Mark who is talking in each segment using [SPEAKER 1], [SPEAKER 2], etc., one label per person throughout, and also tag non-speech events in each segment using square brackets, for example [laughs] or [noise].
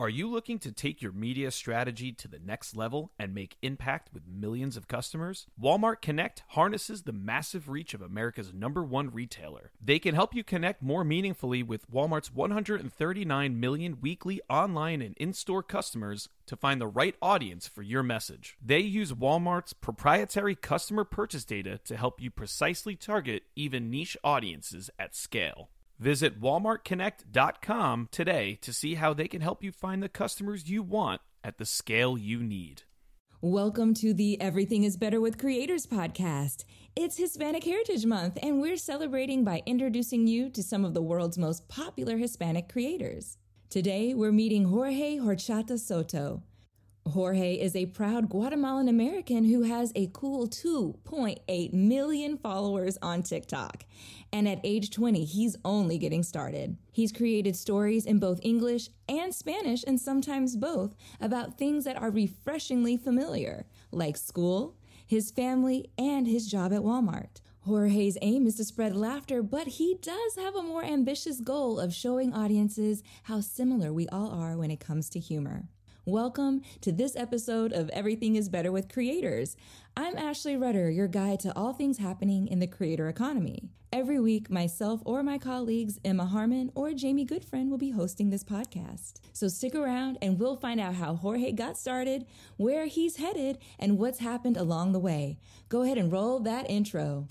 [SPEAKER 1] Are you looking to take your media strategy to the next level and make impact with millions of customers? Walmart Connect harnesses the massive reach of America's number one retailer. They can help you connect more meaningfully with Walmart's 139 million weekly online and in store customers to find the right audience for your message. They use Walmart's proprietary customer purchase data to help you precisely target even niche audiences at scale. Visit walmartconnect.com today to see how they can help you find the customers you want at the scale you need.
[SPEAKER 2] Welcome to the Everything is Better with Creators podcast. It's Hispanic Heritage Month, and we're celebrating by introducing you to some of the world's most popular Hispanic creators. Today, we're meeting Jorge Horchata Soto. Jorge is a proud Guatemalan American who has a cool 2.8 million followers on TikTok. And at age 20, he's only getting started. He's created stories in both English and Spanish, and sometimes both, about things that are refreshingly familiar, like school, his family, and his job at Walmart. Jorge's aim is to spread laughter, but he does have a more ambitious goal of showing audiences how similar we all are when it comes to humor. Welcome to this episode of Everything is Better with Creators. I'm Ashley Rudder, your guide to all things happening in the creator economy. Every week, myself or my colleagues, Emma Harmon or Jamie Goodfriend, will be hosting this podcast. So stick around and we'll find out how Jorge got started, where he's headed, and what's happened along the way. Go ahead and roll that intro.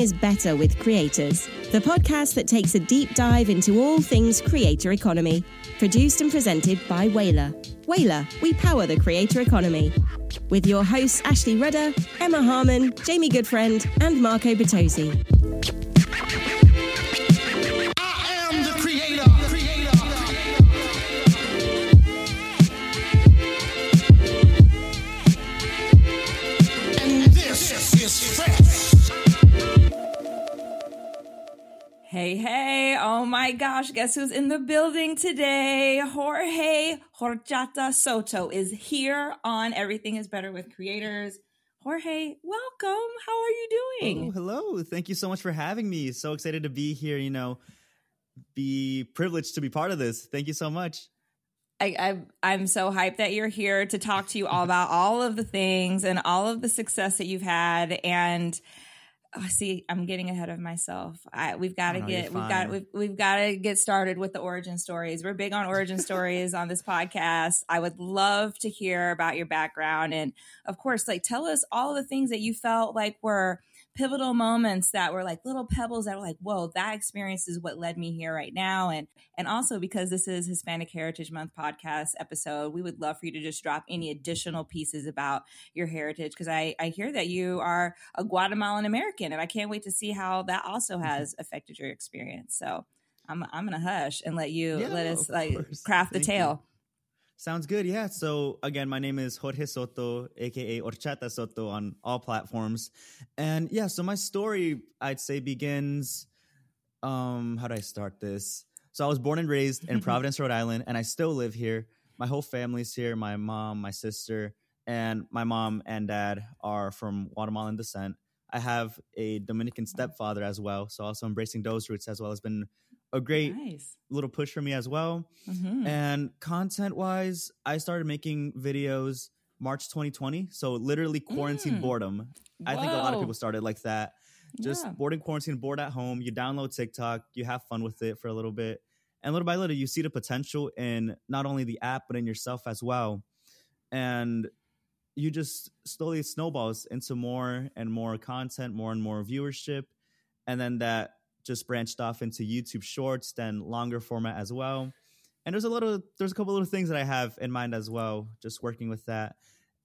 [SPEAKER 3] Is Better with Creators, the podcast that takes a deep dive into all things creator economy. Produced and presented by Whalar. Whalar, we power the creator economy. With your hosts Ashley Rudder, Emma Harmon, Jamie Goodfriend, and Marco Bertozzi.
[SPEAKER 2] My gosh, guess who's in the building today? Jorge Horchata Soto is here on Everything is Better with Creators. Jorge, welcome. How are you doing?
[SPEAKER 4] Oh, hello. Thank you so much for having me. So excited to be here, you know, be privileged to be part of this. Thank you so much.
[SPEAKER 2] I, I, I'm so hyped that you're here to talk to you all about all of the things and all of the success that you've had. And oh, see, I'm getting ahead of myself. I, we've got to get, we've got, we've, we've got to get started with the origin stories. We're big on origin stories on this podcast. I would love to hear about your background, and of course, like tell us all the things that you felt like were pivotal moments that were like little pebbles that were like, whoa, that experience is what led me here right now. And and also because this is Hispanic Heritage Month podcast episode, we would love for you to just drop any additional pieces about your heritage because I, I hear that you are a Guatemalan American and I can't wait to see how that also
[SPEAKER 4] Mm-hmm.
[SPEAKER 2] has affected your experience. So I'm I'm gonna hush and let you
[SPEAKER 4] Yeah,
[SPEAKER 2] let us like
[SPEAKER 4] course.
[SPEAKER 2] craft the
[SPEAKER 4] Thank you. Sounds good. Yeah. So again, my name is Jorge Soto, aka Horchata Soto on all platforms. And yeah, so my story I'd say begins um how do I start this? So I was born and raised in [laughs] Providence, Rhode Island, and I still live here. My whole family's here, my mom, my sister, and my mom and dad are from Guatemalan descent. I have a Dominican stepfather as well, so also embracing those roots as well has been a great
[SPEAKER 2] Nice.
[SPEAKER 4] little push for me as well.
[SPEAKER 2] Mhm.
[SPEAKER 4] And content wise, I started making videos March 2020. So literally quarantine
[SPEAKER 2] Mm.
[SPEAKER 4] boredom. I think a lot of people started like that. Just
[SPEAKER 2] Yeah.
[SPEAKER 4] bored in quarantine, bored at home. You download TikTok, you have fun with it for a little bit. And little by little, you see the potential in not only the app, but in yourself as well. And you just slowly snowballs into more and more content, more and more viewership. And then that just branched off into YouTube shorts, then longer format as well. and there's a little there's a couple little things that I have in mind as well, just working with that.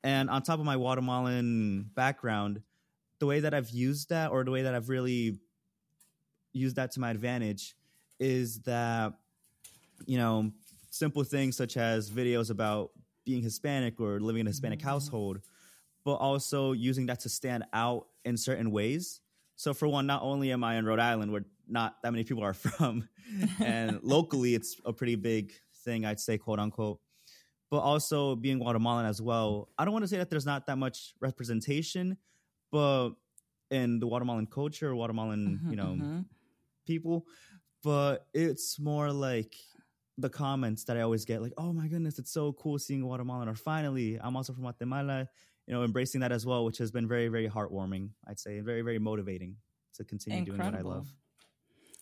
[SPEAKER 4] And on top of my Guatemalan background, the way that I've used that or the way that I've really used that to my advantage is that you know simple things such as videos about being Hispanic or living in a Hispanic
[SPEAKER 2] Mm-hmm.
[SPEAKER 4] household, but also using that to stand out in certain ways. So for one, not only am I in Rhode Island where not that many people are [laughs] from, and [laughs] locally it's a pretty big thing, I'd say, quote unquote. But also being Guatemalan as well. I don't want to say that there's not that much representation, but in the Guatemalan culture, Guatemalan,
[SPEAKER 2] Mhm,
[SPEAKER 4] you know,
[SPEAKER 2] mhm.
[SPEAKER 4] people, but it's more like the comments that I always get, like, "Oh my goodness, it's so cool seeing Guatemalan," or "Finally, I'm also from Guatemala," you know, embracing that as well, which has been very, very heartwarming. I'd say, and very, very motivating to continue doing what I love.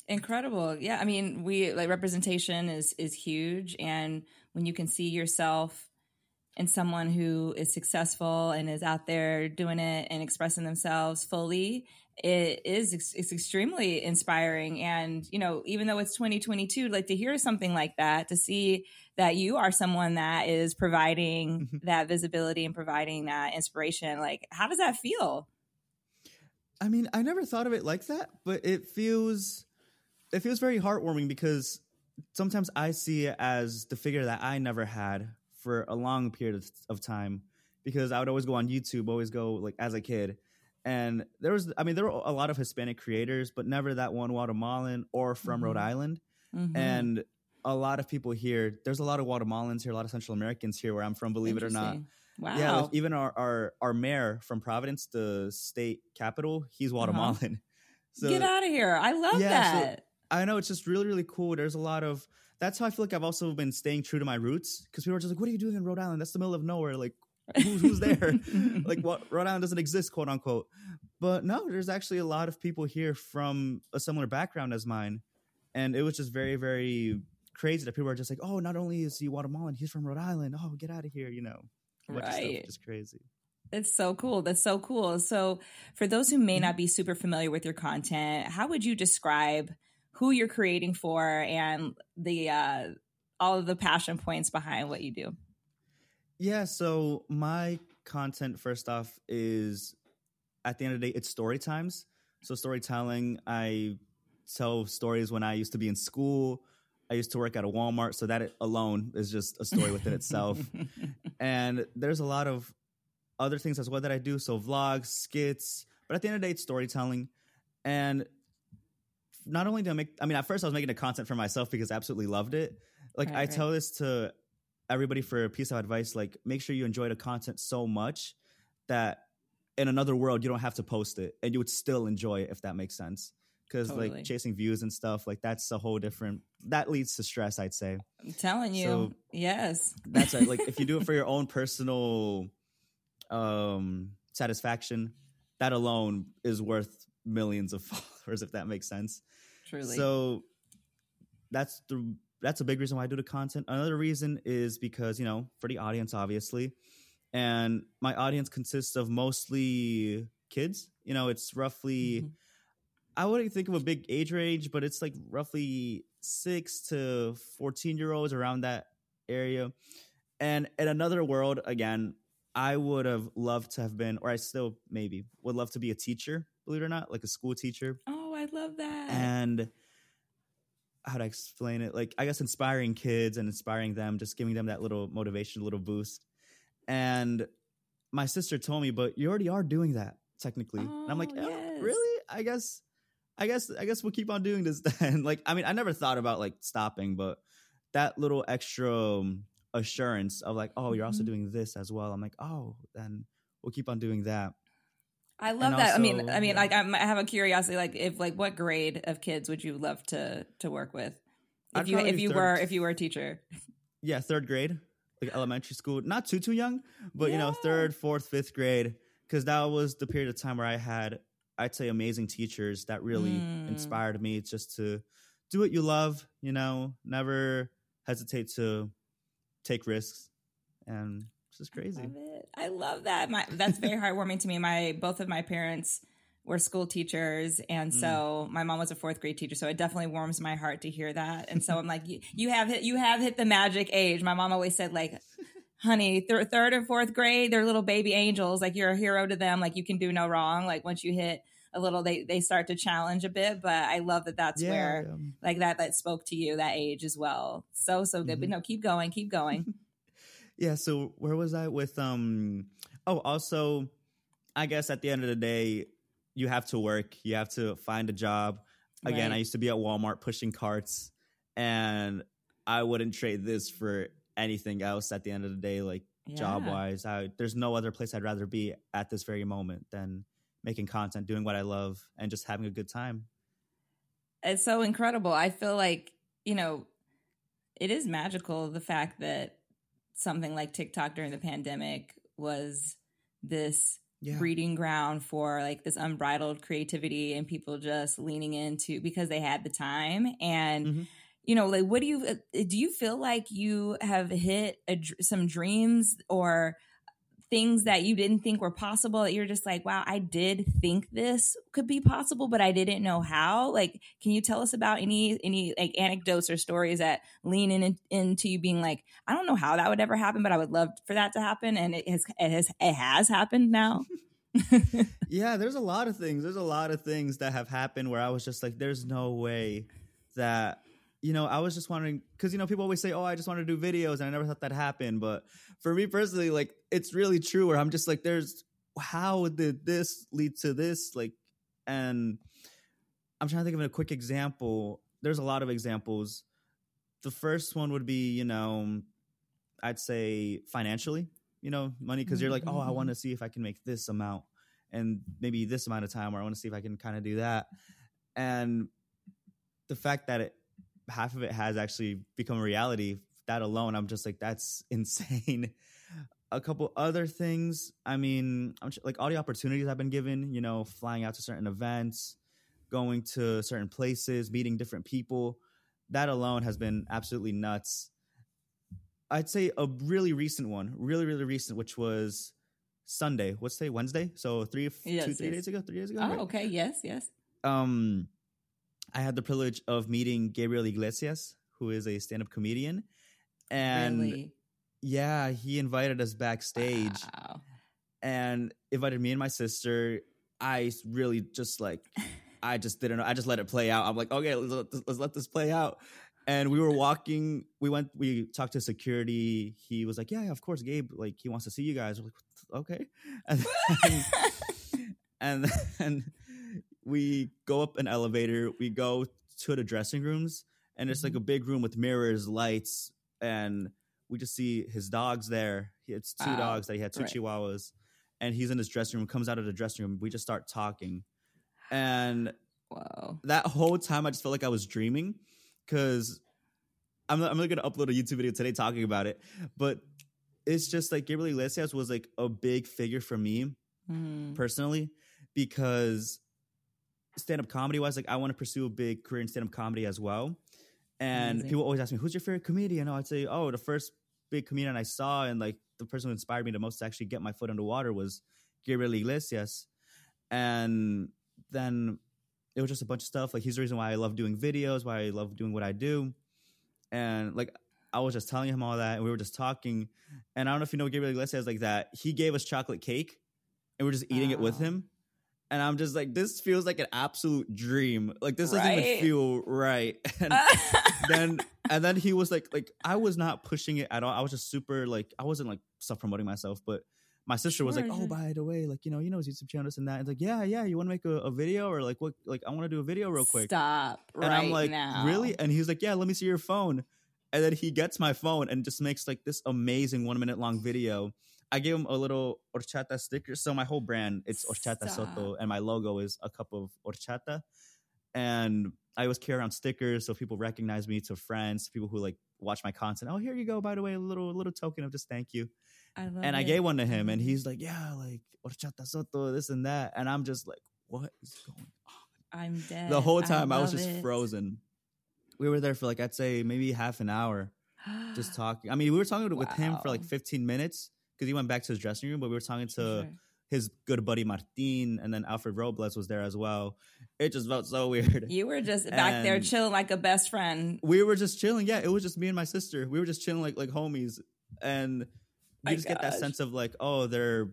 [SPEAKER 2] Incredible. Yeah, I mean, we like representation is is huge and when you can see yourself in someone who is successful and is out there doing it and expressing themselves fully, it is it's extremely inspiring and, you know, even though it's 2022, like to hear something like that, to see that you are someone that is providing that visibility and providing that inspiration, like how does that feel?
[SPEAKER 4] I mean, I never thought of it like that, but it feels it feels very heartwarming because sometimes I see it as the figure that I never had for a long period of, time because I would always go on YouTube, always go like as a kid. And there was I mean there were a lot of Hispanic creators, but never that one Guatemalan or from Rhode
[SPEAKER 2] Mhm.
[SPEAKER 4] Island.
[SPEAKER 2] Mhm.
[SPEAKER 4] And a lot of people here, there's a lot of Guatemalans here, a lot of Central Americans here where I'm from, believe it or not.
[SPEAKER 2] Wow.
[SPEAKER 4] Yeah, like even our, our our mayor from Providence, the state capital, he's Guatemalan. [laughs]
[SPEAKER 2] Uh-huh. Get out of here. I love
[SPEAKER 4] Yeah, so-
[SPEAKER 2] that.
[SPEAKER 4] I know it's just really really cool. There's a lot of that's how I feel like I've also been staying true to my roots because people are just like, "What are you doing in Rhode Island? That's the middle of nowhere. Like, who's, who's there? [laughs] like, what Rhode Island doesn't exist, quote unquote." But no, there's actually a lot of people here from a similar background as mine, and it was just very very crazy that people are just like, "Oh, not only is he Guatemalan, he's from Rhode Island. Oh, get out of here," you know.
[SPEAKER 2] Right.
[SPEAKER 4] just crazy.
[SPEAKER 2] It's so cool. That's so cool. So, for those who may not be super familiar with your content, how would you describe who you're creating for and the uh, all of the passion points behind what you do?
[SPEAKER 4] Yeah, so my content first off is at the end of the day it's story times. So storytelling, I tell stories when I used to be in school. I used to work at a Walmart, so that alone is just a story within itself. [laughs] And there's a lot of other things as well that I do, so vlogs, skits, but at the end of the day it's storytelling. And not only do I make I mean at first I was making the content for myself because I absolutely loved it. Like
[SPEAKER 2] Right,
[SPEAKER 4] I
[SPEAKER 2] right.
[SPEAKER 4] tell this to everybody for a piece of advice like make sure you enjoy the content so much that in another world you don't have to post it and you would still enjoy it if that makes sense because
[SPEAKER 2] Totally.
[SPEAKER 4] like chasing views and stuff like that's a whole different that leads to stress i'd say
[SPEAKER 2] I'm telling you,
[SPEAKER 4] So-
[SPEAKER 2] yes.
[SPEAKER 4] that's it like if you do it for [laughs] your own personal um satisfaction that alone is worth millions of [laughs] followers if that makes sense
[SPEAKER 2] Truly.
[SPEAKER 4] so that's the that's a big reason why I do the content. Another reason is because you know for the audience, obviously, and my audience consists of mostly kids. You know, it's roughly
[SPEAKER 2] Mhm.
[SPEAKER 4] I wouldn't think of a big age range, but it's like roughly six to fourteen year olds around that area. And in another world, again, I would have loved to have been, or I still maybe would love to be a teacher. Believe it or not, like a school teacher
[SPEAKER 2] oh, I love that.
[SPEAKER 4] and how to explain it like i guess inspiring kids and inspiring them just giving them that little motivation a little boost and my sister told me but you already are doing that technically and i'm like
[SPEAKER 2] Oh,
[SPEAKER 4] oh,
[SPEAKER 2] yes.
[SPEAKER 4] really i guess i guess i guess we'll keep on doing this [laughs] then like i mean i never thought about like stopping but that little extra um, assurance of like oh you're also
[SPEAKER 2] Mhm.
[SPEAKER 4] doing this as well i'm like oh then we'll keep on doing that
[SPEAKER 2] I love
[SPEAKER 4] and
[SPEAKER 2] that. I mean, I mean,
[SPEAKER 4] yeah.
[SPEAKER 2] like I'm, I have a curiosity. Like, if like, what grade of kids would you love to to work with? If
[SPEAKER 4] I'd
[SPEAKER 2] you if you
[SPEAKER 4] third-
[SPEAKER 2] were if you were a teacher,
[SPEAKER 4] yeah, third grade, like elementary school. Not too too young, but you know, third, fourth, fifth grade, because that was the period of time where I had, I'd say, amazing teachers that really
[SPEAKER 2] Mm.
[SPEAKER 4] inspired me just to do what you love. You know, never hesitate to take risks, and it's just crazy.
[SPEAKER 2] I Love it. I love that. My that's very heartwarming to me. My both of my parents we're school teachers, and
[SPEAKER 4] Mm.
[SPEAKER 2] so my mom was a fourth grade teacher, so it definitely warms my heart to hear that. And so I'm like, you, you have hit, you have hit the magic age. My mom always said, like, honey, th- third and fourth grade, they're little baby angels. Like you're a hero to them. Like you can do no wrong. Like once you hit a little, they they start to challenge a bit. But I love that that's
[SPEAKER 4] Yeah,
[SPEAKER 2] where
[SPEAKER 4] yeah.
[SPEAKER 2] like that that spoke to you that age as well. So so good. But
[SPEAKER 4] Mhm.
[SPEAKER 2] no, keep going, keep going. [laughs]
[SPEAKER 4] Yeah, so where was I with um oh also I guess at the end of the day you have to work, you have to find a job. Again, I used to be at Walmart pushing carts and I wouldn't trade this for anything else at the end of the day like job wise. I there's no other place I'd rather be at this very moment than making content, doing what I love and just having a good time.
[SPEAKER 2] it's so incredible. I feel like, you know, it is magical the fact that something like TikTok during the pandemic was this
[SPEAKER 4] Yeah.
[SPEAKER 2] breeding ground for like this unbridled creativity and people just leaning into because they had the time and
[SPEAKER 4] Mhm.
[SPEAKER 2] You know like what do you uh, do you feel like you have hit a, some dreams or things that you didn't think were possible that you're just like wow i did think this could be possible but i didn't know how like can you tell us about any any like anecdotes or stories that lean in, into you being like i don't know how that would ever happen but i would love for that to happen and it has it has it has happened now [laughs] [laughs]
[SPEAKER 4] yeah, there's a lot of things. There's a lot of things that have happened where I was just like, there's no way that, you know, I was just wondering, because, you know, people always say, oh, I just want to do videos. And I never thought that happened. But for me personally, like, it's really true where I'm just like, there's, how did this lead to this? Like, and I'm trying to think of a quick example. There's a lot of examples. The first one would be, you know, I'd say financially, you know, money, because you're like, oh, I want to mm-hmm. see if I can make this amount and maybe this amount of time, or I want to see if I can kind of do that. And the fact that it, half of it has actually become a reality, that alone, I'm just like, that's [laughs] insane. A couple other things, I mean, I'm like all the opportunities I've been given, you know, flying out to certain events, going to certain places, meeting different people. That alone has been absolutely nuts. I'd say a really recent one, really, really recent, which was Sunday. What's today? Wednesday. So three,
[SPEAKER 2] Yes,
[SPEAKER 4] two, three
[SPEAKER 2] yes.
[SPEAKER 4] days ago, three days ago.
[SPEAKER 2] oh
[SPEAKER 4] right?
[SPEAKER 2] okay yes yes
[SPEAKER 4] Um, I had the privilege of meeting Gabriel Iglesias, who is a stand-up comedian, and
[SPEAKER 2] really
[SPEAKER 4] yeah, he invited us backstage
[SPEAKER 2] Wow.
[SPEAKER 4] and invited me and my sister. I really just like, [laughs] I just didn't know. I just let it play out. I'm like, okay, let's let this, let's let this play out. And we were walking. We went. We talked to security. He was like, "Yeah, yeah, of course, Gabe. Like, he wants to see you guys." We're like, "Okay." [laughs] And then, and then we go up an elevator. We go to the dressing rooms, and it's like a big room with mirrors, lights, and we just see his dogs there. He had two
[SPEAKER 2] Wow.
[SPEAKER 4] dogs that he had two
[SPEAKER 2] Right.
[SPEAKER 4] chihuahuas, and he's in his dressing room. Comes out of the dressing room. We just start talking, and
[SPEAKER 2] Whoa.
[SPEAKER 4] that whole time I just felt like I was dreaming because I'm I'm gonna upload a YouTube video today talking about it, but it's just like Gabriel Iglesias was like a big figure for me
[SPEAKER 2] Mhm.
[SPEAKER 4] personally because stand up comedy wise, like I want to pursue a big career in stand up comedy as well. And
[SPEAKER 2] Amazing.
[SPEAKER 4] people always ask me, "Who's your favorite comedian?" Oh, I'd say, "Oh, the first big comedian I saw, and like the person who inspired me the most to actually get my foot in the water was Gabriel Iglesias." And then it was just a bunch of stuff. Like he's the reason why I love doing videos, why I love doing what I do. And like I was just telling him all that, and we were just talking. And I don't know if you know Gabriel Iglesias like that. He gave us chocolate cake, and we're just eating it with him. And I'm just like, this feels like an absolute dream. Like this doesn't
[SPEAKER 2] Right?
[SPEAKER 4] even feel right. [laughs] And [laughs] then and then he was like, like I was not pushing it at all. I was just super like I wasn't like self promoting myself, but my sister was like, "Oh,
[SPEAKER 2] mm-hmm.
[SPEAKER 4] by the way, like you know, you know his YouTube channel, this and that." It's like, "Yeah, yeah, you want to make a, a video or like what? Like I want to do a video real quick."
[SPEAKER 2] Stop right
[SPEAKER 4] and I'm like,
[SPEAKER 2] now.
[SPEAKER 4] "Really?" And he's like, "Yeah, let me see your phone." And then he gets my phone and just makes like this amazing one minute long video. I gave him a little horchata sticker. So my whole brand, it's horchata
[SPEAKER 2] Stop.
[SPEAKER 4] soto, and my logo is a cup of horchata. And I always carry around stickers so people recognize me to friends, people who like watch my content. Oh, here you go. By the way, a little little token of just thank you.
[SPEAKER 2] I love
[SPEAKER 4] and I gave one to him, and
[SPEAKER 2] mm-hmm.
[SPEAKER 4] he's like, "Yeah, like horchata soto, this and that." And I'm just like, "What is going on?"
[SPEAKER 2] I'm dead.
[SPEAKER 4] the whole time I, was just
[SPEAKER 2] it.
[SPEAKER 4] frozen. We were there for like I'd say maybe half an hour just [gasps] talking. I mean, we were talking with him for like 15 minutes because he went back to his dressing room, but we were talking to
[SPEAKER 2] Sure.
[SPEAKER 4] his good buddy Martin, and then Alfred Robles was there as well. It just felt so weird.
[SPEAKER 2] You were just back there chilling like a best friend.
[SPEAKER 4] we were just chilling. Yeah, it was just me and my sister. We were just chilling like like homies, and you
[SPEAKER 2] My
[SPEAKER 4] just get that sense of like, oh, they're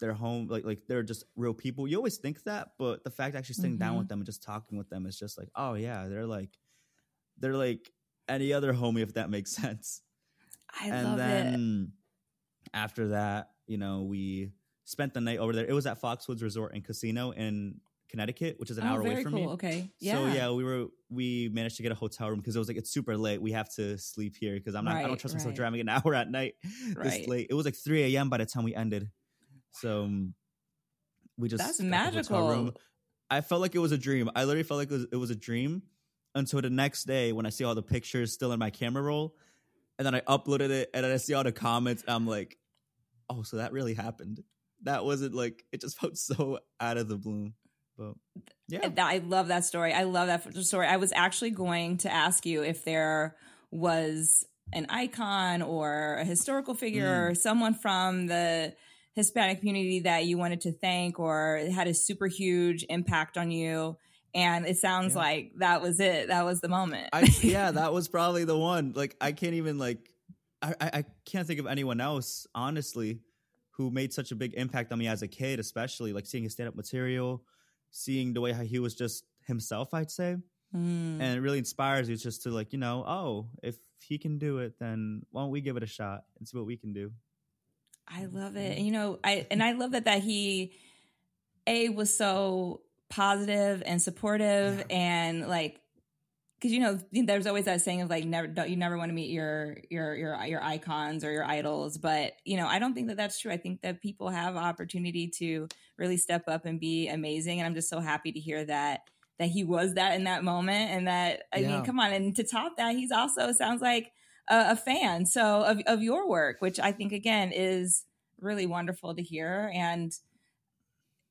[SPEAKER 4] they're home, like like they're just real people. You always think that, but the fact actually sitting down
[SPEAKER 2] Mhm.
[SPEAKER 4] with them and just talking with them is just like, oh yeah, they're like they're like any other homie if that makes [laughs] sense.
[SPEAKER 2] I
[SPEAKER 4] and
[SPEAKER 2] love it.
[SPEAKER 4] After that, you know, we spent the night over there. It was at Foxwoods Resort and Casino in Connecticut, which is an
[SPEAKER 2] Oh,
[SPEAKER 4] hour away from
[SPEAKER 2] cool.
[SPEAKER 4] me.
[SPEAKER 2] Okay. Yeah.
[SPEAKER 4] So yeah, we were we managed to get a hotel room because it was like it's super late. We have to sleep here because I'm not I don't trust myself driving an [laughs] hour at night
[SPEAKER 2] Right.
[SPEAKER 4] this late. It was like 3 a.m. by the time we ended. So um, we just
[SPEAKER 2] That's magical.
[SPEAKER 4] I felt like it was a dream. I literally felt like it was, it was a dream until the next day when I see all the pictures still in my camera roll, and then I uploaded it and then I see all the comments. I'm like, oh, so that really happened. That wasn't like it just [laughs] felt so out of the blue. But yeah,
[SPEAKER 2] I love that story. I love that story. I was actually going to ask you if there was an icon or a historical figure
[SPEAKER 4] Mm.
[SPEAKER 2] or someone from the Hispanic community that you wanted to thank or had a super huge impact on you. And it sounds
[SPEAKER 4] Yeah.
[SPEAKER 2] like that was it. That was the moment.
[SPEAKER 4] I yeah, that was probably the one. Like I can't even like I, I I can't think of anyone else, honestly, who made such a big impact on me as a kid, especially like seeing his stand up material, seeing the way how he was just himself, I'd say.
[SPEAKER 2] Mm.
[SPEAKER 4] And it really inspires you just to like, you know, oh, if he can do it, then why don't we give it a shot and see what we can do?
[SPEAKER 2] I love it. You know, I and I love that that he a was so positive and supportive and like because you know there's always that saying of like never don't, you never want to meet your your your your icons or your idols but you know I don't think that that's true I think that people have opportunity to really step up and be amazing and I'm just so happy to hear that that he was that in that moment and that I
[SPEAKER 4] Yeah.
[SPEAKER 2] mean come on and to top that he's also sounds like a, a fan so of of your work which I think again is really wonderful to hear and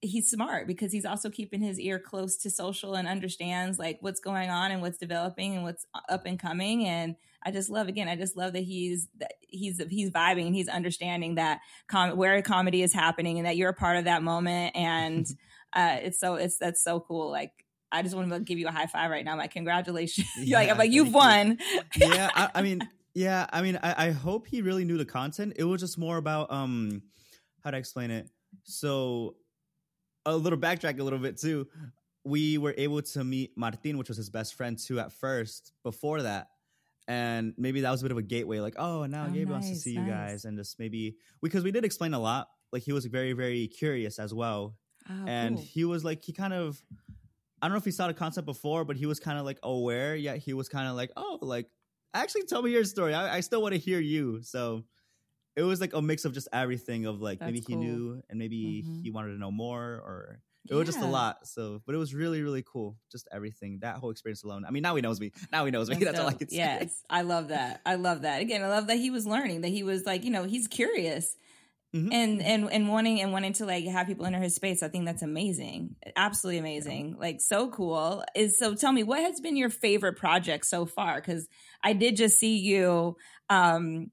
[SPEAKER 2] he's smart because he's also keeping his ear close to social and understands like what's going on and what's developing and what's up and coming and I just love again I just love that he's that he's he's vibing and he's understanding that com- where comedy is happening and that you're a part of that moment and [laughs] uh it's so it's that's so cool like I just want to give you a high five right now. like, congratulations. You're [laughs] like, I'm like, you've won.
[SPEAKER 4] yeah, I, I mean, [laughs] yeah, I mean, I, I hope he really knew the content. It was just more about um, how to explain it. So, a little backtrack a little bit too. We were able to meet Martin, which was his best friend too, at first. Before that, and maybe that was a bit of a gateway. Like, oh, now
[SPEAKER 2] Oh,
[SPEAKER 4] Gabe wants to
[SPEAKER 2] nice,
[SPEAKER 4] see you guys, and just maybe because we did explain a lot. Like, he was very, very curious as well
[SPEAKER 2] Oh,
[SPEAKER 4] and
[SPEAKER 2] cool.
[SPEAKER 4] he was like he kind of i don't know if he saw the concept before but he was kind of like aware yet he was kind of like oh like actually tell me your story i, I still want to hear you so it was like a mix of just everything of like maybe he
[SPEAKER 2] cool.
[SPEAKER 4] knew and maybe
[SPEAKER 2] Mhm.
[SPEAKER 4] he wanted to know more or it was just a lot so but it was really really cool just everything that whole experience alone i mean now he knows me now he knows me [laughs] that's, all i can say
[SPEAKER 2] Yes, I love that. I love that. Again, I love that he was learning. That he was like, you know, he's curious
[SPEAKER 4] Mhm.
[SPEAKER 2] and and and wanting and wanting to like have people enter his space. I think that's amazing. Absolutely amazing. Like so cool. Is so. Tell me, what has been your favorite project so far? Because I did just see you. um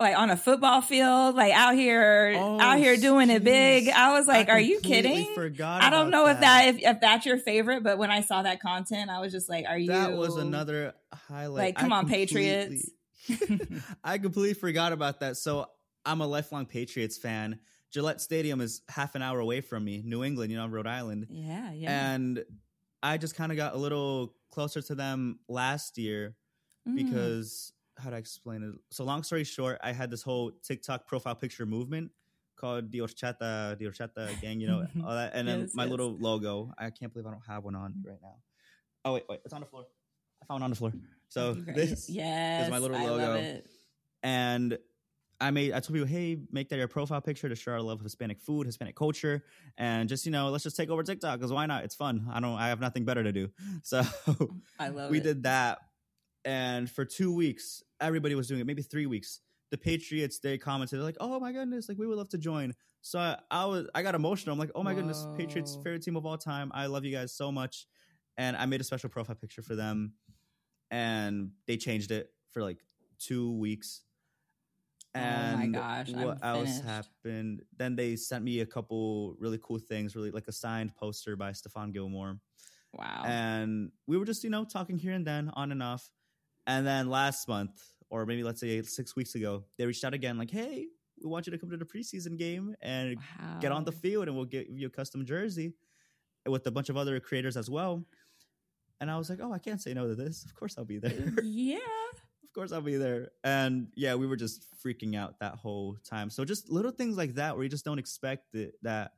[SPEAKER 2] like on a football field, like out here,
[SPEAKER 4] Oh,
[SPEAKER 2] out here doing it big. I was like,
[SPEAKER 4] I
[SPEAKER 2] "Are you kidding?"
[SPEAKER 4] forgot
[SPEAKER 2] I don't know if that if, if that's your favorite, but when I saw that content, I was just like, "Are you?"
[SPEAKER 4] that was another highlight
[SPEAKER 2] Like, come
[SPEAKER 4] I
[SPEAKER 2] on, Patriots. [laughs]
[SPEAKER 4] I completely forgot about that. So I'm a lifelong Patriots fan. Gillette Stadium is half an hour away from me, New England, you know, Rhode Island.
[SPEAKER 2] Yeah, yeah.
[SPEAKER 4] And I just kind of got a little closer to them last year
[SPEAKER 2] Mm.
[SPEAKER 4] because how do I explain it? So long story short, I had this whole TikTok profile picture movement called the Horchata, the Horchata gang, you know, [laughs] all that. And then
[SPEAKER 2] Yes,
[SPEAKER 4] my
[SPEAKER 2] yes.
[SPEAKER 4] little logo. I can't believe I don't have one on me right now. Oh wait, wait, it's on the floor. I found it on the floor. So [laughs] this
[SPEAKER 2] yes,
[SPEAKER 4] my little logo. and I made I told people, hey, make that your profile picture to show our love of Hispanic food, Hispanic culture, and just you know, let's just take over TikTok because why not? It's fun. I don't, I have nothing better to do, [laughs] so
[SPEAKER 2] I love
[SPEAKER 4] we
[SPEAKER 2] it.
[SPEAKER 4] did that, and for two weeks, everybody was doing it. Maybe three weeks. The Patriots they commented like, oh my goodness, like we would love to join. So I, I was I got emotional. I'm like, oh my goodness, Patriots favorite team of all time. I love you guys so much, and I made a special profile picture for them, and they changed it for like two weeks oh And
[SPEAKER 2] gosh, I'm
[SPEAKER 4] what else
[SPEAKER 2] finished.
[SPEAKER 4] happened? Then they sent me a couple really cool things, really like a signed poster by Stephon Gilmore.
[SPEAKER 2] Wow.
[SPEAKER 4] And we were just, you know, talking here and then on and off. And then last month, or maybe let's say six weeks ago, they reached out again, like, hey, we want you to come to the preseason game and get on the field and we'll give you a custom jersey with a bunch of other creators as well. And I was like, oh, I can't say no to this. Of course I'll be there.
[SPEAKER 2] yeah. [laughs]
[SPEAKER 4] of course I'll be there. And yeah, we were just freaking out that whole time. So just little things like that where you just don't expect it, that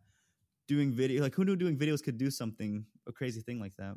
[SPEAKER 4] doing video, like who knew doing videos could do something, a crazy thing like that.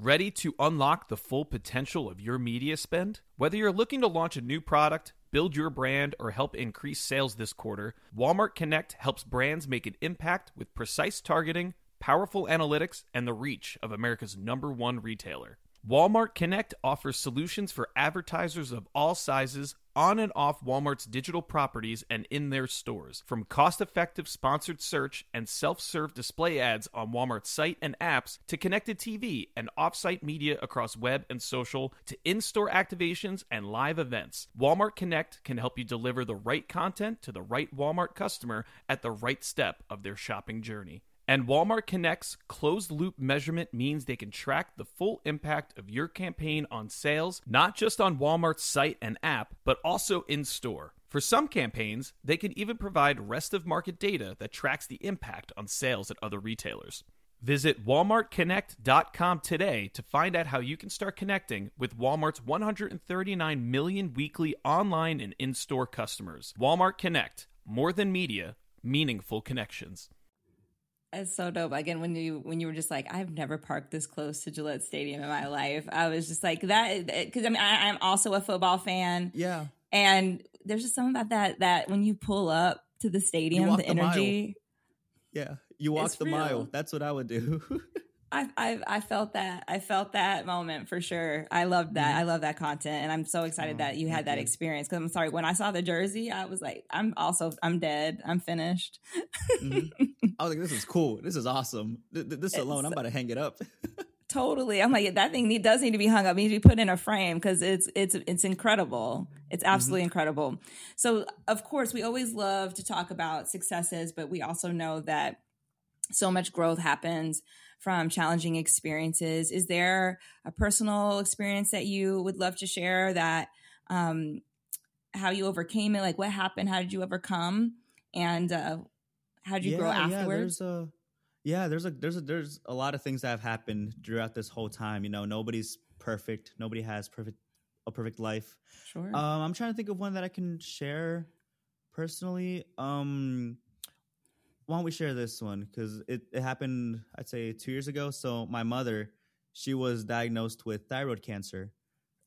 [SPEAKER 1] Ready to unlock the full potential of your media spend? Whether you're looking to launch a new product, build your brand, or help increase sales this quarter, Walmart Connect helps brands make an impact with precise targeting, powerful analytics, and the reach of America's number one retailer. Walmart Connect offers solutions for advertisers of all sizes on and off Walmart's digital properties and in their stores. From cost effective sponsored search and self serve display ads on Walmart's site and apps to connected TV and off site media across web and social to in store activations and live events. Walmart Connect can help you deliver the right content to the right Walmart customer at the right step of their shopping journey. And Walmart Connect's closed loop measurement means they can track the full impact of your campaign on sales, not just on Walmart's site and app, but also in store. For some campaigns, they can even provide rest of market data that tracks the impact on sales at other retailers. Visit walmartconnect.com today to find out how you can start connecting with Walmart's 139 million weekly online and in store customers. Walmart Connect, more than media, meaningful connections.
[SPEAKER 2] It's so dope. Again, when you when you were just like, I've never parked this close to Gillette Stadium in my life. I was just like that eh, because I mean I, I'm also a football fan,
[SPEAKER 4] Yeah.
[SPEAKER 2] and there's just something about that that when you pull up to the stadium, the
[SPEAKER 4] the mile.
[SPEAKER 2] energy.
[SPEAKER 4] Yeah. You walk the
[SPEAKER 2] real.
[SPEAKER 4] mile. That's what I would do. [laughs]
[SPEAKER 2] I, I I felt that I felt that moment for sure. I loved that.
[SPEAKER 4] Mm-hmm.
[SPEAKER 2] I love that content, and I'm so excited
[SPEAKER 4] Oh,
[SPEAKER 2] that you had that experience. Because I'm sorry, when I saw the jersey, I was like, I'm also I'm dead. I'm finished.
[SPEAKER 4] Mhm. [laughs] I was like, this is cool. This is awesome. Th- th- This alone, I'm about to hang it up. [laughs]
[SPEAKER 2] Totally. I'm like that thing need, does need to be hung up. It needs to be put in a frame because it's it's it's incredible. It's absolutely incredible. So of course we always love to talk about successes, but we also know that so much growth happens from challenging experiences. Is there a personal experience that you would love to share that um how you overcame it? Like what happened? How did you overcome? And uh how did you grow afterwards?
[SPEAKER 4] there's a yeah, there's a there's a there's a lot of things that have happened throughout this whole time. You know, nobody's perfect. Nobody has perfect a perfect life.
[SPEAKER 2] sure.
[SPEAKER 4] Um, I'm trying to think of one that I can share personally. Um, why don't we share this one? Because it, it happened, I'd say, two years ago. So my mother, she was diagnosed with thyroid cancer,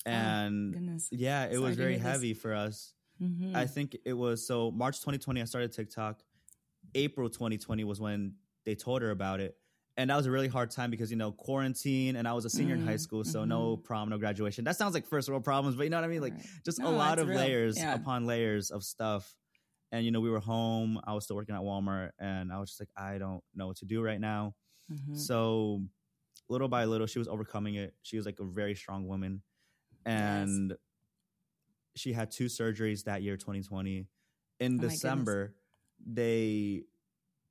[SPEAKER 4] and
[SPEAKER 2] Oh, goodness.
[SPEAKER 4] yeah, it
[SPEAKER 2] Sorry
[SPEAKER 4] was very
[SPEAKER 2] hear this.
[SPEAKER 4] heavy for us.
[SPEAKER 2] Mhm.
[SPEAKER 4] I think it was so March 2020. I started TikTok. April 2020 was when they told her about it, and that was a really hard time because you know quarantine, and I was a senior in high
[SPEAKER 2] Mm,
[SPEAKER 4] school, so no prom, no graduation. That sounds like first world problems, but you know what I mean? Like
[SPEAKER 2] Right.
[SPEAKER 4] just a lot of
[SPEAKER 2] real.
[SPEAKER 4] layers
[SPEAKER 2] Yeah.
[SPEAKER 4] upon layers of stuff. And you know, we were home. I was still working at Walmart, and I was just like, I don't know what to do right now.
[SPEAKER 2] Mhm.
[SPEAKER 4] So, little by little, she was overcoming it. She was like a very strong woman, and she had two surgeries that year, 2020. In
[SPEAKER 2] Oh
[SPEAKER 4] December, they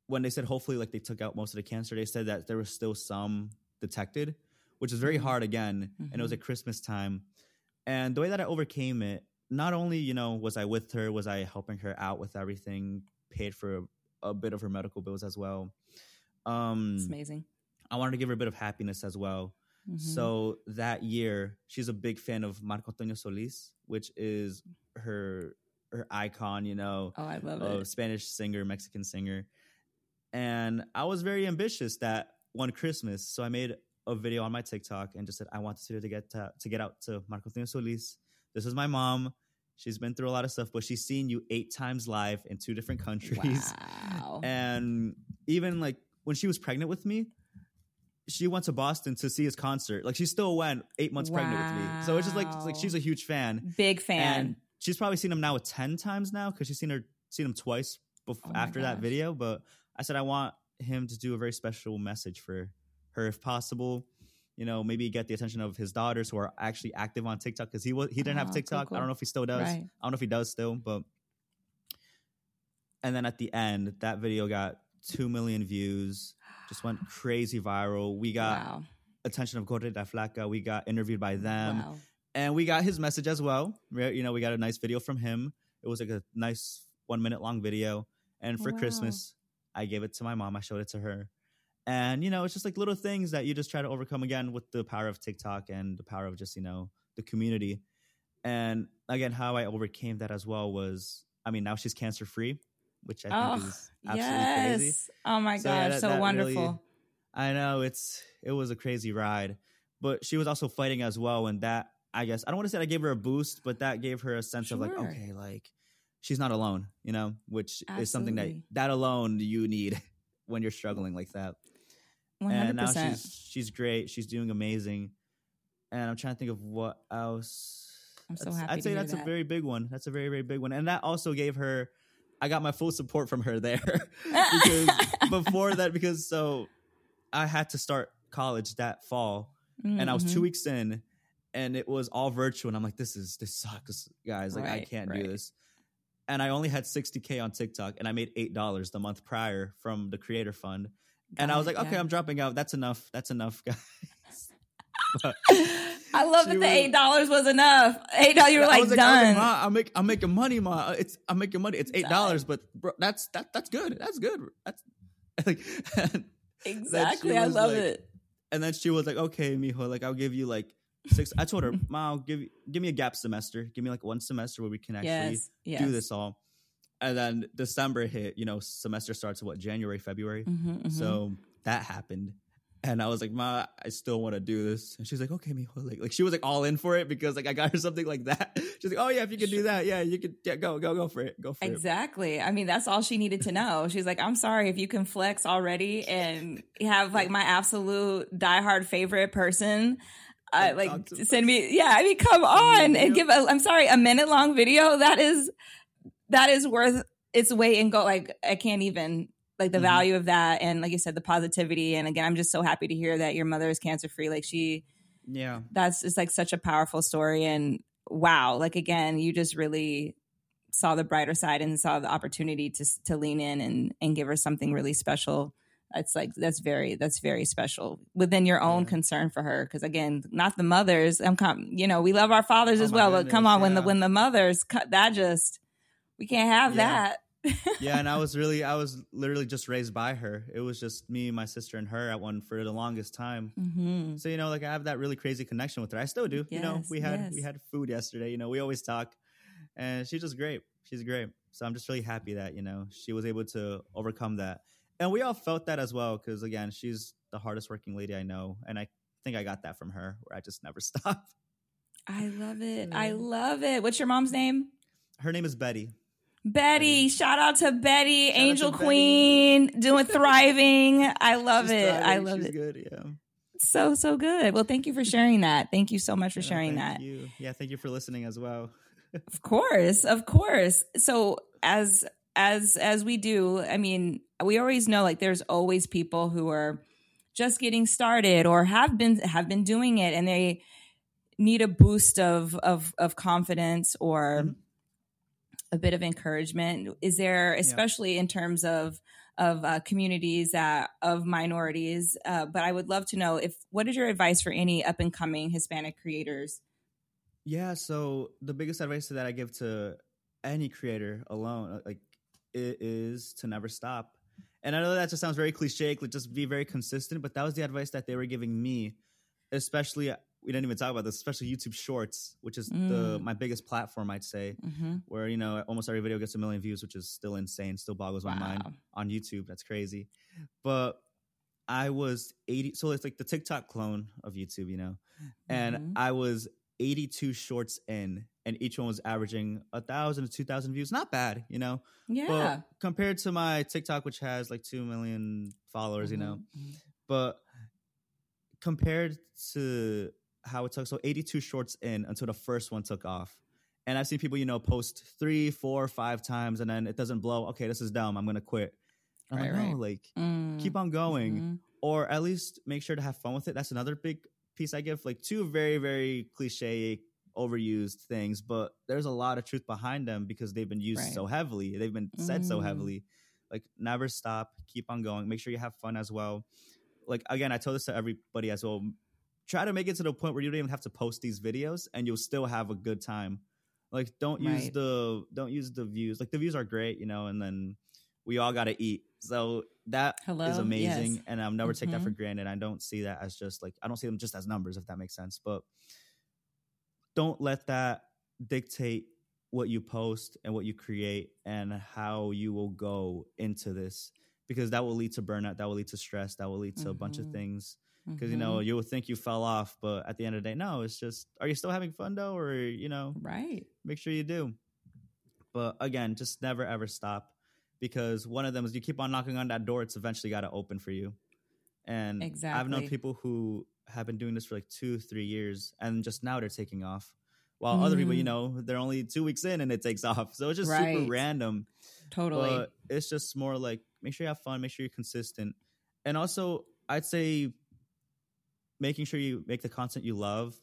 [SPEAKER 4] when they said hopefully like they took out most of the cancer, they said that there was still some detected, which is very
[SPEAKER 2] Mhm.
[SPEAKER 4] hard again. And it was
[SPEAKER 2] Mhm.
[SPEAKER 4] at Christmas time. And the way that I overcame it, not only, you know, was I with her, was I helping her out with everything, paid for a, a bit of her medical bills as well. Um
[SPEAKER 2] It's amazing.
[SPEAKER 4] I wanted to give her a bit of happiness as well.
[SPEAKER 2] Mhm.
[SPEAKER 4] So that year, she's a big fan of Marco Antonio Solis, which is her her icon, you know,
[SPEAKER 2] oh, I love
[SPEAKER 4] a
[SPEAKER 2] it.
[SPEAKER 4] Spanish singer, Mexican singer. And I was very ambitious that one Christmas. So I made a video on my TikTok and just said, I want this video to get to, to get out to Marco Antonio Solis. This is my mom. She's been through a lot of stuff, but she's seen you eight times live in two different countries.
[SPEAKER 2] Wow. [laughs]
[SPEAKER 4] And even like when she was pregnant with me, she went to Boston to see his concert. Like she still went eight months pregnant with me. So it's just like, it's like she's a huge fan.
[SPEAKER 2] Big fan.
[SPEAKER 4] And she's probably seen him now 10 times now because she's seen her seen him twice bef-
[SPEAKER 2] Oh
[SPEAKER 4] after that video. But I said I want him to do a very special message for her if possible. You know, maybe get the attention of his daughters who are actually active on TikTok because he was he didn't
[SPEAKER 2] Oh,
[SPEAKER 4] have
[SPEAKER 2] ah,
[SPEAKER 4] TikTok.
[SPEAKER 2] cool.
[SPEAKER 4] I don't know if he still does.
[SPEAKER 2] Right.
[SPEAKER 4] I don't know if he does still, but and then at the end, that video got two million views, just went [gasps] crazy viral. We got
[SPEAKER 2] wow.
[SPEAKER 4] attention of Gordo y la Flaca. We got interviewed by them
[SPEAKER 2] wow.
[SPEAKER 4] and we got his message as well. You know, we got a nice video from him. It was like a nice one minute long video. And oh, for
[SPEAKER 2] Wow.
[SPEAKER 4] Christmas, I gave it to my mom. I showed it to her. And you know, it's just like little things that you just try to overcome again with the power of TikTok and the power of just you know the community. And again, how I overcame that as well was, I mean, now she's cancer free, which I think
[SPEAKER 2] Oh,
[SPEAKER 4] is absolutely
[SPEAKER 2] yes.
[SPEAKER 4] crazy.
[SPEAKER 2] Oh my
[SPEAKER 4] So, yeah,
[SPEAKER 2] gosh.
[SPEAKER 4] that-
[SPEAKER 2] so
[SPEAKER 4] that
[SPEAKER 2] wonderful.
[SPEAKER 4] really- I know it's it was a crazy ride, but she was also fighting as well, and that I guess I don't want to say I gave her a boost, but that gave her a sense of like, okay, like she's not alone, you know, which is something that that alone you need [laughs] when you're struggling like that.
[SPEAKER 2] One
[SPEAKER 4] And now she's she's great, she's doing amazing, and I'm trying to think of what else.
[SPEAKER 2] I'm so
[SPEAKER 4] That's-
[SPEAKER 2] happy
[SPEAKER 4] I'd say that's a very big one. That's a very very big one, and that also gave her. I got my full support from her there [laughs] because [laughs] before that, because so I had to start college that fall, and I was
[SPEAKER 2] Mm-hmm.
[SPEAKER 4] two weeks in, and it was all virtual, and I'm like, this is this sucks, guys. Like I can't
[SPEAKER 2] right.
[SPEAKER 4] do this. And I only had 60k on TikTok, and I made eight dollars the month prior from the Creator Fund. And I was like, okay,
[SPEAKER 2] yeah.
[SPEAKER 4] I'm dropping out. That's enough. That's enough, [laughs] guys. But- [laughs]
[SPEAKER 2] I love that the eight dollars was enough. Eight dollars, you were like
[SPEAKER 4] like,
[SPEAKER 2] done.
[SPEAKER 4] like, Ma, I'm make, I'm making money, ma. It's I'm making money. It's eight dollars, but bro, that's that that's good. That's good. That's [laughs] like,
[SPEAKER 2] exactly, I love
[SPEAKER 4] like-
[SPEAKER 2] it.
[SPEAKER 4] and then she was like, okay, mijo, like I'll give you like six. I told her, ma, I'll give you give me a gap semester. Give me like one semester where we can actually
[SPEAKER 2] Yes, yes.
[SPEAKER 4] do this all. And then December hit. You know, semester starts what January, February.
[SPEAKER 2] Mhm, mhm.
[SPEAKER 4] So that happened. And I was like, Ma, I still want to do this. And she's like, okay, mijo. Like, like she was like all in for it because like I got her [laughs] something like that. She's like, oh yeah, if you can do that, yeah, you could yeah, go, go, go for it. Go for it.
[SPEAKER 2] Exactly. I mean, that's all she needed to know. She's like, I'm sorry if you can flex already and have like my absolute diehard favorite person. Uh,
[SPEAKER 4] Like,
[SPEAKER 2] like
[SPEAKER 4] talk to
[SPEAKER 2] send me, yeah. I mean, come on and give. A, I'm sorry, a minute long video that is that is worth its weight in gold. Like I can't even like the
[SPEAKER 4] Mhm.
[SPEAKER 2] value of that, and like you said, the positivity. And again, I'm just so happy to hear that your mother is cancer free. Like she,
[SPEAKER 4] Yeah.
[SPEAKER 2] that's it's like such a powerful story and wow like again you just really saw the brighter side and saw the opportunity to to lean in and and give her something really special It's like that's very that's very special within your own
[SPEAKER 4] Yeah.
[SPEAKER 2] concern for her because again not the mothers i'm com- you know we love our fathers
[SPEAKER 4] Oh
[SPEAKER 2] as well but come
[SPEAKER 4] goodness,
[SPEAKER 2] on when the when the mothers cut that just we can't have
[SPEAKER 4] Yeah.
[SPEAKER 2] that
[SPEAKER 4] yeah, and I [laughs] was really, I was literally just raised by her. It was just me, my sister, and her at one for the longest time.
[SPEAKER 2] hmm
[SPEAKER 4] So you know, like I have that really crazy connection with her. I still do. you know, we had we had food yesterday. You know, we always talk, and she's just great. She's great. So I'm just really happy that you know she was able to overcome that, and we all felt that as well. Because again, she's the hardest working lady I know, and I think I got that from her, where I just [laughs] never stop.
[SPEAKER 2] i love it i love it what's your mom's name
[SPEAKER 4] Her name is Betty.
[SPEAKER 2] Betty, shout out to Betty,
[SPEAKER 4] Shout
[SPEAKER 2] Angel
[SPEAKER 4] to Betty.
[SPEAKER 2] Queen, doing [laughs] thriving. I love
[SPEAKER 4] She's
[SPEAKER 2] it. I love
[SPEAKER 4] she's
[SPEAKER 2] it.
[SPEAKER 4] Good, yeah.
[SPEAKER 2] So so good. Well, thank you for sharing that. Thank you so much for
[SPEAKER 4] Yeah,
[SPEAKER 2] sharing
[SPEAKER 4] thank
[SPEAKER 2] that.
[SPEAKER 4] You. Yeah, thank you for listening as well. [laughs]
[SPEAKER 2] Of course, of course. So as as as we do, I mean, we always know like there's always people who are just getting started or have been have been doing it and they need a boost of of of confidence or
[SPEAKER 4] Mhm.
[SPEAKER 2] A bit of encouragement. Is there especially in terms of of uh, communities that of minorities, uh, but I would love to know if what is your advice for any up and coming Hispanic creators?
[SPEAKER 4] Yeah, so the biggest advice that I give to any creator alone, uh, like, it is to never stop. And I know that just sounds very cliche, like just be very consistent, but that was the advice that they were giving me, especially we didn't even talk about this, especially YouTube Shorts, which is the
[SPEAKER 2] Mm.
[SPEAKER 4] my biggest platform, I'd say,
[SPEAKER 2] Mm-hmm.
[SPEAKER 4] where you know almost every video gets a million views, which is still insane, still boggles my mind on YouTube. That's crazy. But I was 80. So it's like the TikTok clone of YouTube, you know, and
[SPEAKER 2] Mhm.
[SPEAKER 4] I was 82 shorts in, and each one was averaging a thousand to 2,000 views. Not bad, you know.
[SPEAKER 2] Yeah.
[SPEAKER 4] But compared to my TikTok, which has like 2 million followers, you know,
[SPEAKER 2] Mhm.
[SPEAKER 4] but compared to how it took, so 82 shorts in until the first one took off. And I've seen people, you know, post three, four, five times, and then it doesn't blow. Okay, this is dumb. I'm gonna quit. I'm
[SPEAKER 2] Right,
[SPEAKER 4] like, no,
[SPEAKER 2] right.
[SPEAKER 4] like
[SPEAKER 2] Mm.
[SPEAKER 4] keep on going,
[SPEAKER 2] Mhm.
[SPEAKER 4] or at least make sure to have fun with it. That's another big piece I give. Like two very, very cliche, overused things, but there's a lot of truth behind them because they've been used
[SPEAKER 2] Right.
[SPEAKER 4] so heavily. They've been said so
[SPEAKER 2] Mm.
[SPEAKER 4] heavily. Like never stop, keep on going. Make sure you have fun as well. Like again, I told this to everybody as well. Try to make it to the point where you don't even have to post these videos and you'll still have a good time. Like don't use
[SPEAKER 2] Right.
[SPEAKER 4] the don't use the views. Like the views are great, you know, and then we all got to eat. So that is
[SPEAKER 2] Hello?
[SPEAKER 4] amazing
[SPEAKER 2] Yes.
[SPEAKER 4] and I'll never take that for
[SPEAKER 2] Mhm.
[SPEAKER 4] granted. I don't see that as just like I don't see them just as numbers if that makes sense. But don't let that dictate what you post and what you create and how you will go into this because that will lead to burnout, that will lead to stress, that will lead to a bunch of
[SPEAKER 2] Mhm.
[SPEAKER 4] things because you know
[SPEAKER 2] Mhm.
[SPEAKER 4] you will think you fell off, but at the end of the day, no, it's just are you still having fun though, or you know,
[SPEAKER 2] right.
[SPEAKER 4] make sure you do. But again, just never ever stop because one of them is you keep on knocking on that door, it's eventually got to open for you. And exactly. I've known people who have been doing this for like two, three years, and just now they're taking off. While other people, you
[SPEAKER 2] Mm.
[SPEAKER 4] know, they're only two weeks in and it takes [laughs] off. So it's just
[SPEAKER 2] Right.
[SPEAKER 4] super random.
[SPEAKER 2] Totally.
[SPEAKER 4] But it's just more like make sure you have fun, make sure you're consistent. And also, I'd say making sure you make the content you love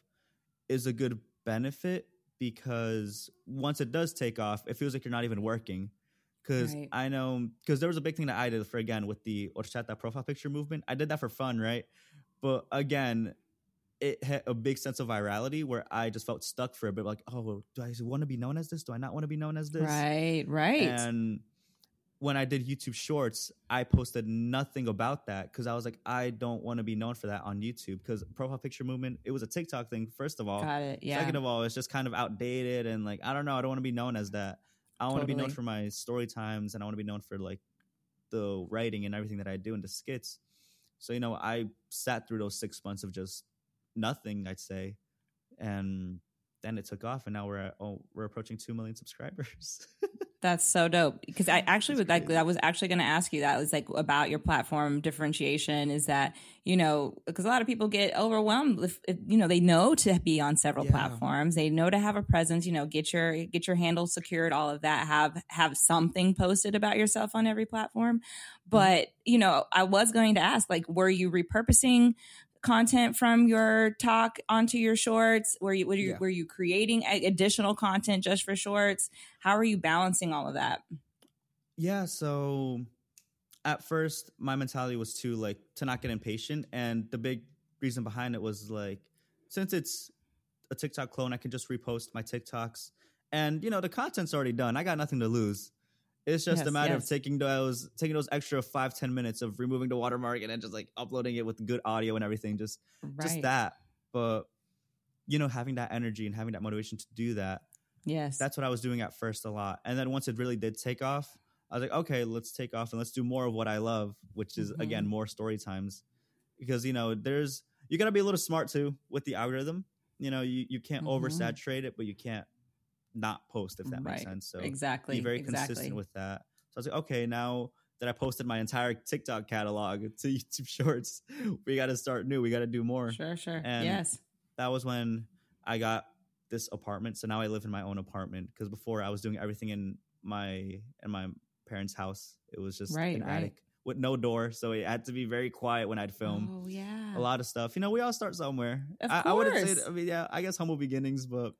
[SPEAKER 4] is a good benefit because once it does take off, it feels like you're not even working. Because
[SPEAKER 2] Right.
[SPEAKER 4] I know, because there was a big thing that I did for again with the horchata profile picture movement. I did that for fun, right? But again, it had a big sense of virality where I just felt stuck for a bit. Like, oh, do I want to be known as this? Do I not want to be known as this?
[SPEAKER 2] right. Right.
[SPEAKER 4] And when I did YouTube Shorts, I posted nothing about that because I was like, I don't want to be known for that on YouTube because profile picture movement, it was a TikTok thing, first of all.
[SPEAKER 2] Got it. Yeah.
[SPEAKER 4] Second of all, it's just kind of outdated and like, I don't know, I don't want to be known as that. I want to be known for my story times and I want to be known for like the writing and everything that I do in the skits. So, you know, I sat through those six months of just nothing, I'd say. And then it took off and now we're at, oh, we're approaching 2 million subscribers. [laughs]
[SPEAKER 2] That's so dope. Because I actually would like. I was actually going to ask you that was like about your platform differentiation is that you know because a lot of people get overwhelmed if, if you know they know to be on several
[SPEAKER 4] Yeah.
[SPEAKER 2] platforms they know to have a presence you know get your get your handle secured all of that have have something posted about yourself on every platform
[SPEAKER 4] Mm-hmm.
[SPEAKER 2] but you know I was going to ask like were you repurposing content from your talk onto your shorts were you were you,
[SPEAKER 4] Yeah.
[SPEAKER 2] were you creating additional content just for shorts how are you balancing all of that
[SPEAKER 4] Yeah, so at first my mentality was to like to not get impatient and the big reason behind it was like since it's a TikTok clone, I can just repost my TikToks and you know the content's already done. I got nothing to lose. It's just
[SPEAKER 2] Yes,
[SPEAKER 4] a matter
[SPEAKER 2] yes.
[SPEAKER 4] of taking those taking those extra five, ten minutes of removing the watermark and then just like uploading it with good audio and everything. Just just that. But you know, having that energy and having that motivation to do that
[SPEAKER 2] yes
[SPEAKER 4] that's what I was doing at first a lot. And then once it really did take off, I was like, okay, let's take off and let's do more of what I love, which is again
[SPEAKER 2] Mhm.
[SPEAKER 4] more story times. Because you know, there's you gotta be a little smart too with the algorithm. You know, you, you can't
[SPEAKER 2] Mhm.
[SPEAKER 4] oversaturate it, but you can't not post if that makes sense. So
[SPEAKER 2] exactly
[SPEAKER 4] be very
[SPEAKER 2] exactly.
[SPEAKER 4] consistent with that. So I was like, okay, now that I posted my entire TikTok catalog [laughs] to YouTube Shorts, we got to start new. We got to do more
[SPEAKER 2] sure sure
[SPEAKER 4] And-
[SPEAKER 2] yes
[SPEAKER 4] that was when I got this apartment. So now I live in my own apartment because before I was doing everything in my in my parents' house. It was just
[SPEAKER 2] Right,
[SPEAKER 4] an
[SPEAKER 2] right.
[SPEAKER 4] attic with no door, so it had to be very quiet when I'd film.
[SPEAKER 2] oh yeah
[SPEAKER 4] A lot of stuff. You know, we all start somewhere.
[SPEAKER 2] Of
[SPEAKER 4] I, I wouldn't say.
[SPEAKER 2] course.
[SPEAKER 4] I mean, yeah, I guess humble beginnings, but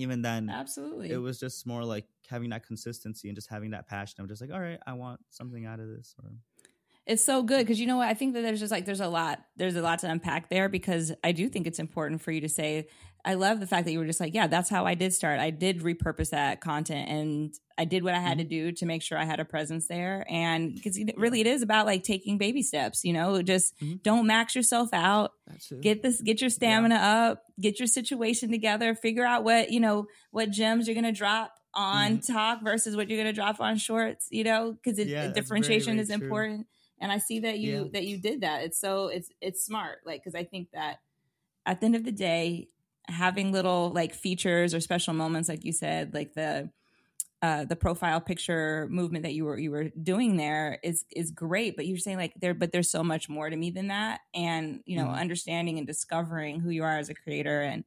[SPEAKER 4] even then,
[SPEAKER 2] absolutely
[SPEAKER 4] it was just more like having that consistency and just having that passion. I'm just like, all right, I want something out of this. Or
[SPEAKER 2] it's so good because you know what i think that there's just like there's a lot there's a lot to unpack there because i do think it's important for you to say i love the fact that you were just like yeah that's how i did start. I did repurpose that content and i did what i had to do to make sure i had a presence there. And because really it is about like taking baby steps you know? Just
[SPEAKER 4] Mhm.
[SPEAKER 2] don't max yourself out.
[SPEAKER 4] That's it.
[SPEAKER 2] get this get your stamina up. Get your situation together. Figure out what you know what gems you're gonna drop on talk versus what you're gonna drop on shorts you know? Because
[SPEAKER 4] Yeah, that's very,
[SPEAKER 2] differentiation
[SPEAKER 4] very
[SPEAKER 2] is
[SPEAKER 4] true.
[SPEAKER 2] important and I see that you
[SPEAKER 4] Yeah.
[SPEAKER 2] that you did that. It's so it's it's smart, like because I think that at the end of the day, having little like features or special moments, like you said, like the uh, the profile picture movement that you were you were doing there is is great, but you're saying like there, but there's so much more to me than that, and you know,
[SPEAKER 4] Mhm.
[SPEAKER 2] understanding and discovering who you are as a creator and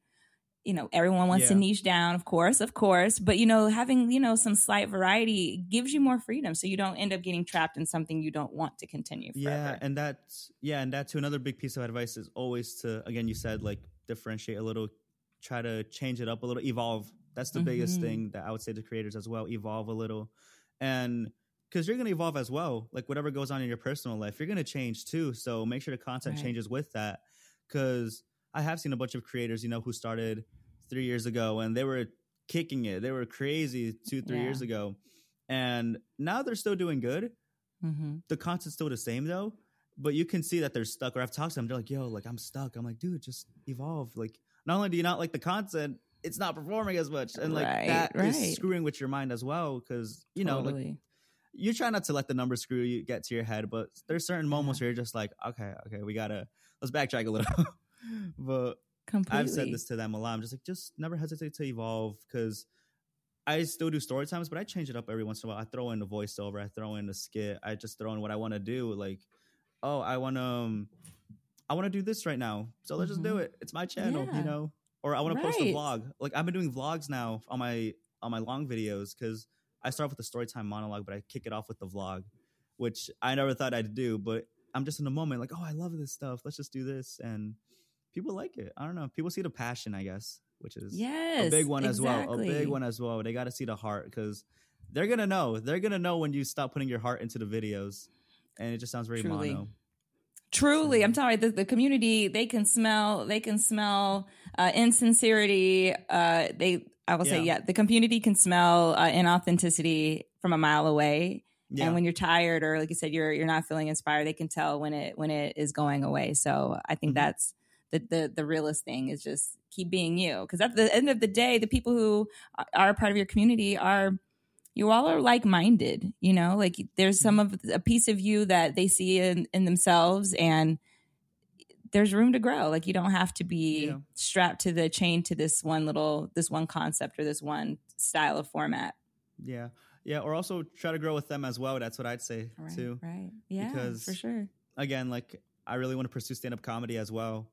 [SPEAKER 2] you know everyone wants to niche down of course of course but you know having you know some slight variety gives you more freedom so you don't end up getting trapped in something you don't want to continue forever.
[SPEAKER 4] Yeah, and that's yeah, and that too. Another big piece of advice is always to again, you said like differentiate a little, try to change it up a little, evolve. That's the biggest
[SPEAKER 2] Mhm.
[SPEAKER 4] thing that I would say to creators as well. Evolve a little, and because you're gonna evolve as well. Like whatever goes on in your personal life, you're gonna change too. So make sure the content
[SPEAKER 2] Right.
[SPEAKER 4] changes with that. Because I have seen a bunch of creators, you know, who started three years ago and they were kicking it. They were crazy two, three
[SPEAKER 2] Yeah.
[SPEAKER 4] years ago, and now they're still doing good
[SPEAKER 2] Mhm.
[SPEAKER 4] the content's still the same though, but you can see that they're stuck. Or I've talked to them, they're like, "Yo, like I'm stuck." I'm like, "Dude, just evolve." Like, not only do you not like the content, it's not performing as much, and like
[SPEAKER 2] Right,
[SPEAKER 4] that is
[SPEAKER 2] right.
[SPEAKER 4] screwing with your mind as well. Because you know, like
[SPEAKER 2] Totally.
[SPEAKER 4] you try not to let the numbers screw you get to your head, but there's certain moments where you're just like, "Okay, okay, we gotta let's backtrack a little." [laughs] but
[SPEAKER 2] completely
[SPEAKER 4] I've said this to them a lot. I'm just like, just never hesitate to evolve because I still do story times, but I change it up every once in a while. I throw in a voiceover, I throw in a skit, I just throw in what I want to do. Like, oh, I want to, um, I want to do this right now, so let's just do mm-hmm. it. It's my channel,
[SPEAKER 2] Yeah.
[SPEAKER 4] you know. Or I want to post a vlog. Like I've been doing vlogs now on my on my long videos because I start with the story time monologue, but I kick it off with the vlog, which I never thought I'd do. But I'm just in a moment, like, oh, I love this stuff. Let's just do this, and people like it. I don't know. People see the passion, I guess, which is
[SPEAKER 2] yes
[SPEAKER 4] a big one as well. A big one as well. They got to see the heart because they're gonna know. They're gonna know when you stop putting your heart into the videos, and it just sounds very
[SPEAKER 2] Truly.
[SPEAKER 4] mono.
[SPEAKER 2] Truly, I'm telling you, the, the community they can smell they can smell uh, insincerity. Uh, they I will say,
[SPEAKER 4] Yeah.
[SPEAKER 2] yeah, the community can smell uh, inauthenticity from a mile away.
[SPEAKER 4] Yeah,
[SPEAKER 2] And when you're tired or like you said, you're you're not feeling inspired, they can tell when it when it is going away. So I think
[SPEAKER 4] Mhm.
[SPEAKER 2] that's the the the realest thing is just keep being you. Because at the end of the day, the people who are part of your community are you all are like minded. You know, like there's some of a piece of you that they see in in themselves and. There's room to grow. Like you don't have to be
[SPEAKER 4] Yeah.
[SPEAKER 2] strapped to the chain to this one little, this one concept or this one style of format.
[SPEAKER 4] yeah, yeah. Or also try to grow with them as well. That's what I'd say
[SPEAKER 2] Right.
[SPEAKER 4] too.
[SPEAKER 2] Right. Yeah.
[SPEAKER 4] Because-
[SPEAKER 2] for sure.
[SPEAKER 4] Again, like I really want to pursue stand up comedy as well.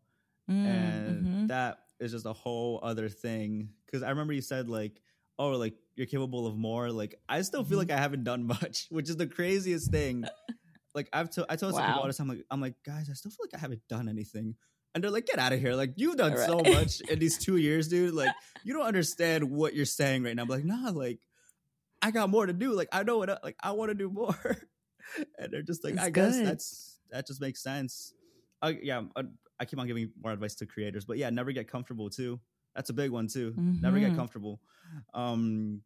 [SPEAKER 2] Mm,
[SPEAKER 4] and
[SPEAKER 2] mhm.
[SPEAKER 4] that is just a whole other thing because i remember you said like oh like you're capable of more like i still feel
[SPEAKER 2] Mm-hmm.
[SPEAKER 4] like i haven't done [laughs] much which is the craziest thing. [laughs] Like i've to- i told some people
[SPEAKER 2] Wow.
[SPEAKER 4] all the time like i'm like guys i still feel like i haven't done anything. And they're like get out of here. Like you've done so much in these two years dude. Like [laughs] you don't understand what you're saying right now. I'm like nah like i got more to do. Like i know what I- like i want to do more. And they're just like
[SPEAKER 2] That's
[SPEAKER 4] i guess that's that just makes sense. Uh, yeah uh, I keep on giving more advice to creators, but yeah, never get comfortable too. That's a big one too. Never get
[SPEAKER 2] Mhm.
[SPEAKER 4] comfortable. Um,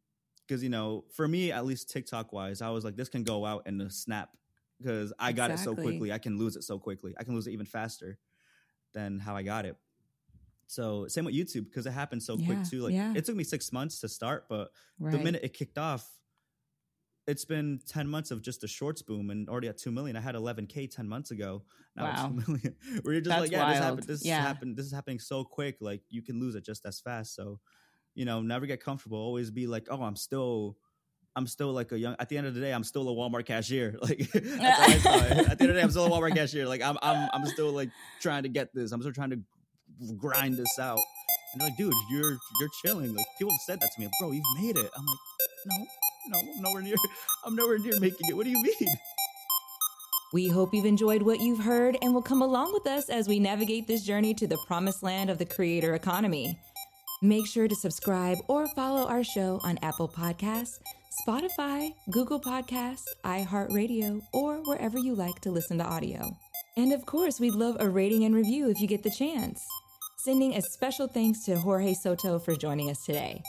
[SPEAKER 4] because you know, for me at least TikTok wise, I was like, this can go out in a snap because I got it so quickly. I can lose it so quickly. I can lose it even faster than how I got it. So same with YouTube because it happened so
[SPEAKER 2] Yeah,
[SPEAKER 4] quick too. Like
[SPEAKER 2] yeah.
[SPEAKER 4] it took me six months to start, but
[SPEAKER 2] Right.
[SPEAKER 4] the minute it kicked off, it's been 10 months of just a shorts boom and already at 2 million. I had 11K 10 months ago. Now
[SPEAKER 2] Wow.
[SPEAKER 4] 2 [laughs] million. Where you're just
[SPEAKER 2] That's
[SPEAKER 4] like, yeah, this happened. This
[SPEAKER 2] Yeah.
[SPEAKER 4] is happened. This is happening so quick. Like you can lose it just as fast. So, you know, never get comfortable. Always be like, oh, I'm still, I'm still like a young, at the end of the day, I'm still a Walmart cashier. [laughs] Like that's how I saw it. At the end of the day, I'm still a Walmart cashier. Like I'm, I'm, I'm still like trying to get this. I'm still trying to grind this out. And they're like, dude, you're you're chilling. Like people have said that to me, bro. You've made it. I'm like, no, no, I'm nowhere near. [laughs] I'm nowhere near making it. What do you mean?
[SPEAKER 5] We hope you've enjoyed what you've heard and will come along with us as we navigate this journey to the promised land of the creator economy. Make sure to subscribe or follow our show on Apple Podcasts, Spotify, Google Podcasts, iHeartRadio, or wherever you like to listen to audio. And of course, we'd love a rating and review if you get the chance. Sending a special thanks to Jorge Soto for joining us today.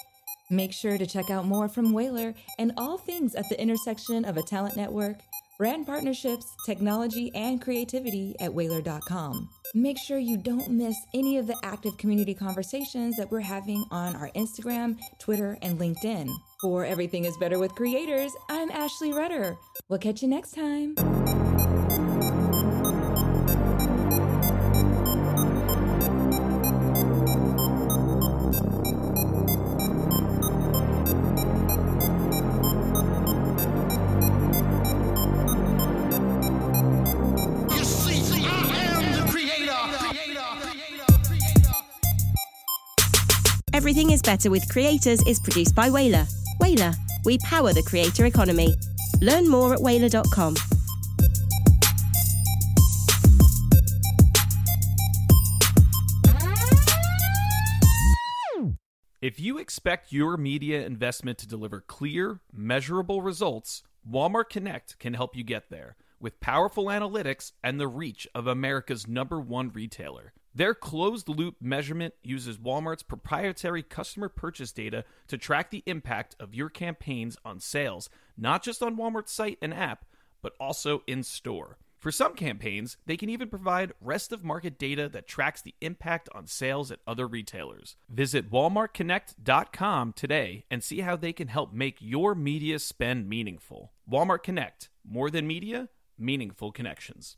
[SPEAKER 5] Make sure to check out more from Whalar and all things at the intersection of a talent network, brand partnerships, technology, and creativity at Whalar.com. Make sure you don't miss any of the active community conversations that we're having on our Instagram, Twitter, and LinkedIn. For Everything is Better with Creators, I'm Ashley Rudder. We'll catch you next time.
[SPEAKER 3] Everything is Better with Creators is produced by Whalar. Whalar, we power the creator economy. Learn more at whalar.com.
[SPEAKER 1] If you expect your media investment to deliver clear, measurable results, Walmart Connect can help you get there with powerful analytics and the reach of America's number one retailer. Their closed loop measurement uses Walmart's proprietary customer purchase data to track the impact of your campaigns on sales, not just on Walmart's site and app, but also in store. For some campaigns, they can even provide rest of market data that tracks the impact on sales at other retailers. Visit walmartconnect.com today and see how they can help make your media spend meaningful. Walmart Connect, more than media, meaningful connections.